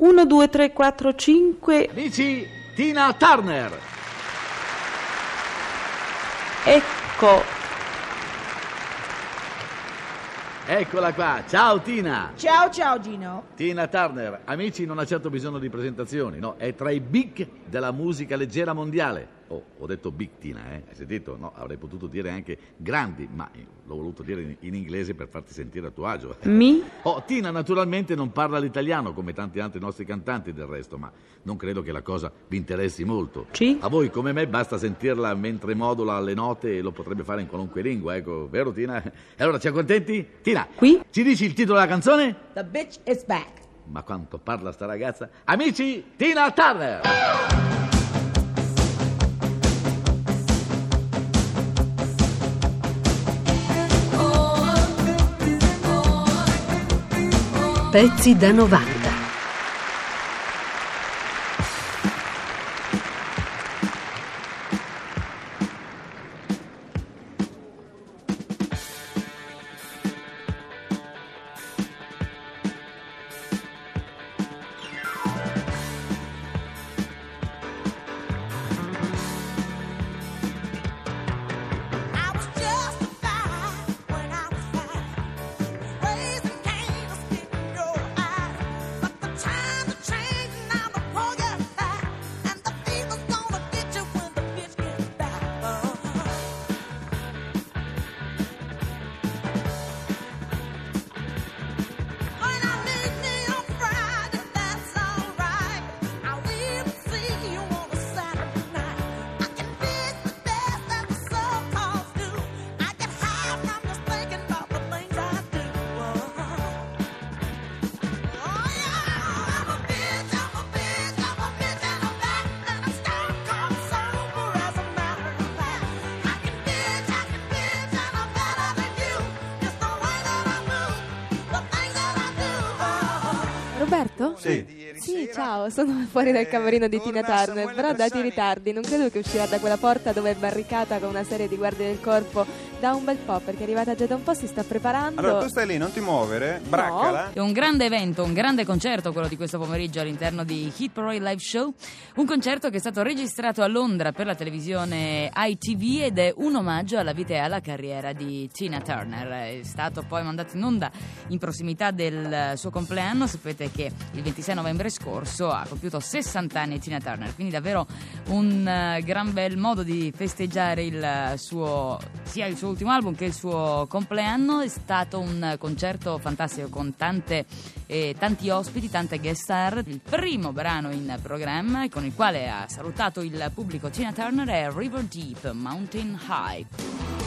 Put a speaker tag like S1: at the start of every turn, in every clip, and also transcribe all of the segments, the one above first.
S1: 1, 2, 3, 4, 5.
S2: Dici Tina Turner.
S1: Ecco.
S2: Eccola qua. Ciao Tina.
S3: Ciao ciao Gino.
S2: Tina Turner, amici, non ha certo bisogno di presentazioni, no? È tra i big della musica leggera mondiale. Oh, ho detto big Tina, eh? Hai sentito? No, avrei potuto dire anche grandi, ma l'ho voluto dire in, in inglese per farti sentire a tuo agio.
S1: Mi?
S2: Oh, Tina naturalmente non parla l'italiano come tanti altri nostri cantanti del resto, ma non credo che la cosa vi interessi molto.
S1: Sì.
S2: A voi come me basta sentirla mentre modula le note e lo potrebbe fare in qualunque lingua, ecco, vero Tina? E allora ci accontenti? Tina,
S1: Qui?
S2: ci dici il titolo della canzone?
S3: The bitch is back.
S2: Ma quanto parla sta ragazza? Amici, Tina Turner!
S4: Pezzi da 90.
S5: Roberto?
S6: Sì.
S5: Sì, ciao, sono fuori dal camerino di Tina Turner, però dati i ritardi, non credo che uscirà da quella porta dove è barricata con una serie di guardie del corpo da un bel po', perché è arrivata già da un po', si sta preparando.
S6: Allora tu stai lì, non ti muovere, braccala.
S7: È un grande evento, un grande concerto quello di questo pomeriggio all'interno di Hit Parade Live Show, un concerto che è stato registrato a Londra per la televisione ITV ed è un omaggio alla vita e alla carriera di Tina Turner. È stato poi mandato in onda in prossimità del suo compleanno, sapete che il 26 novembre scorso ha compiuto 60 anni Tina Turner, quindi davvero un eh, gran bel modo di festeggiare il suo, sia il suo ultimo album che il suo compleanno. È stato un concerto fantastico con tante, eh, tanti ospiti, tante guest star. Il primo brano in programma con il quale ha salutato il pubblico Tina Turner è River Deep, Mountain High.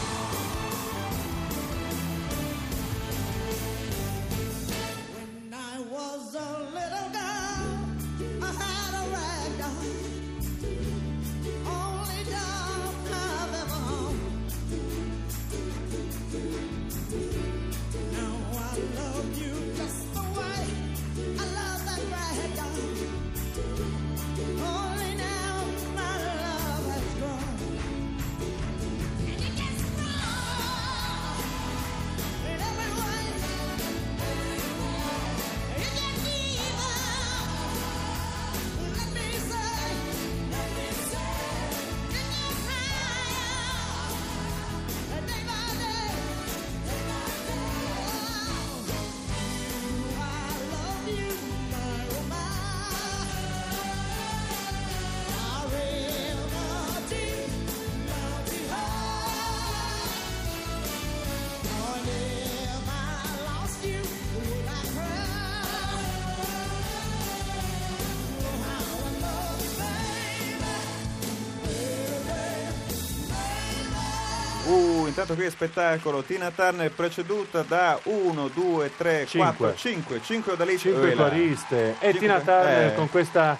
S6: Intanto qui è spettacolo. Tina Turner preceduta da 1, 2, 3, 4, 5. 5 da lì.
S8: Cinque
S6: eh, là.
S8: coriste e
S6: Cinque
S8: Tina Turner
S6: eh.
S8: con questa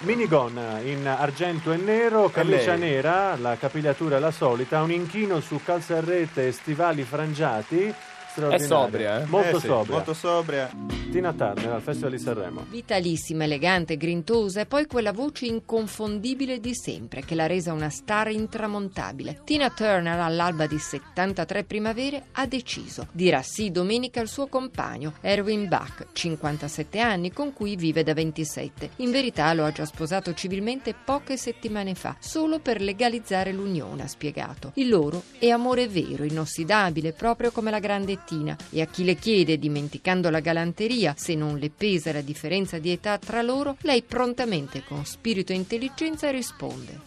S8: minigonna in argento e nero, camicia nera, la capigliatura è la solita, un inchino su calze a rete e stivali frangiati, straordinaria.
S9: sobria, eh?
S8: Molto
S10: Eh sì,
S8: sobria.
S10: molto sobria.
S8: Tina Turner al Festival di Sanremo.
S11: Vitalissima, elegante, grintosa e poi quella voce inconfondibile di sempre che l'ha resa una star intramontabile. Tina Turner all'alba di 73 primavere ha deciso. Dirà sì domenica al suo compagno, Erwin Bach, 57 anni, con cui vive da 27. In verità lo ha già sposato civilmente poche settimane fa, solo per legalizzare l'unione, ha spiegato. Il loro è amore vero, inossidabile, proprio come la grande Tina. E a chi le chiede, dimenticando la galanteria, se non le pesa la differenza di età tra loro, lei prontamente, con spirito e intelligenza, risponde.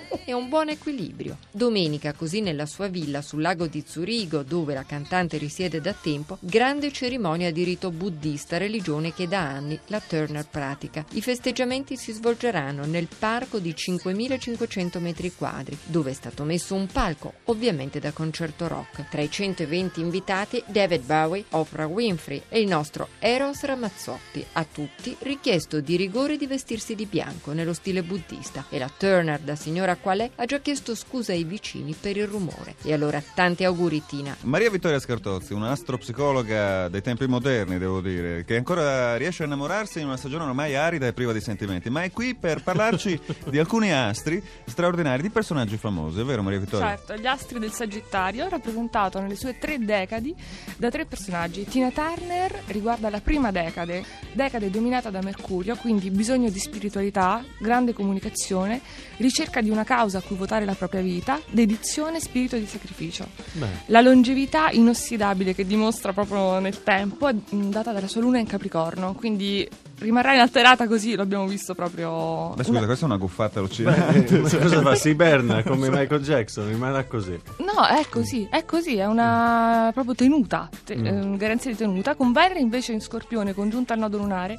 S11: È un buon equilibrio. Domenica, così nella sua villa sul lago di Zurigo, dove la cantante risiede da tempo, grande cerimonia di rito buddista, religione che da anni la Turner pratica. I festeggiamenti si svolgeranno nel parco di 5.500 metri quadri, dove è stato messo un palco, ovviamente da concerto rock. Tra i 120 invitati David Bowie, Oprah Winfrey e il nostro Eros Ramazzotti. A tutti richiesto di rigore di vestirsi di bianco nello stile buddista e la Turner, da signora qual è, ha già chiesto scusa ai vicini per il rumore. E allora tanti auguri Tina.
S6: Maria Vittoria Scartozzi, un'astropsicologa dei tempi moderni, devo dire, che ancora riesce a innamorarsi in una stagione ormai arida e priva di sentimenti, ma è qui per parlarci di alcuni astri straordinari, di personaggi famosi, è vero Maria Vittoria?
S12: Certo, gli astri del Sagittario, rappresentato nelle sue tre decadi da tre personaggi. Tina Turner riguarda la prima decade, decade dominata da Mercurio, quindi bisogno di spiritualità, grande comunicazione, ricerca di una causa a cui votare la propria vita, dedizione, spirito di sacrificio. La longevità inossidabile che dimostra proprio nel tempo è data dalla sua luna in Capricorno, quindi rimarrà inalterata così, l'abbiamo visto proprio...
S6: Beh, scusa,
S12: una-
S6: questa è una guffata
S8: Beh,
S6: allucinante.
S8: ma cosa fa? Si iberna come Michael Jackson, rimarrà così.
S12: No, è così, è così, è una proprio tenuta, te-
S8: Mm.
S12: eh, garanzia di tenuta. Con Venere invece in Scorpione, congiunta al nodo lunare,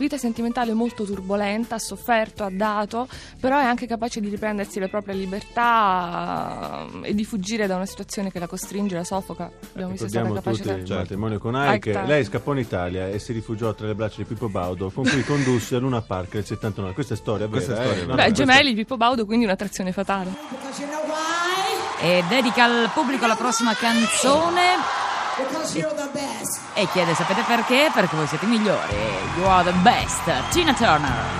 S12: vita sentimentale molto turbolenta, ha sofferto, ha dato, però è anche capace di riprendersi le proprie libertà eh, e di fuggire da una situazione che la costringe, la soffoca. Abbiamo visto stata
S8: Ricordiamo
S12: capacità.
S8: tutti il matrimonio con Ike. Lei scappò in Italia e si rifugiò tra le braccia di Pippo Baudo, con cui condusse a Luna Park nel 79. Questa è storia vera.
S6: Questa è
S8: eh?
S6: storia
S8: No,
S12: Beh,
S8: no, questa-
S12: gemelli, Pippo Baudo, quindi un'attrazione fatale.
S4: E dedica al pubblico la prossima canzone
S7: the best.
S4: E chiede sapete perché? Perché voi siete i migliori. You are the best. Tina Turner.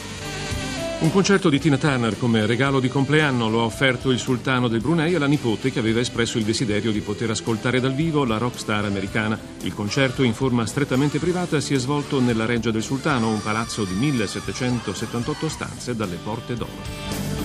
S13: Un concerto di Tina Turner come regalo di compleanno lo ha offerto il sultano del Brunei alla nipote che aveva espresso il desiderio di poter ascoltare dal vivo la rockstar americana. Il concerto in forma strettamente privata si è svolto nella reggia del sultano, un palazzo di 1778 stanze dalle porte d'oro.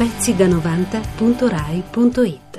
S14: Pezzi da 90.rai.it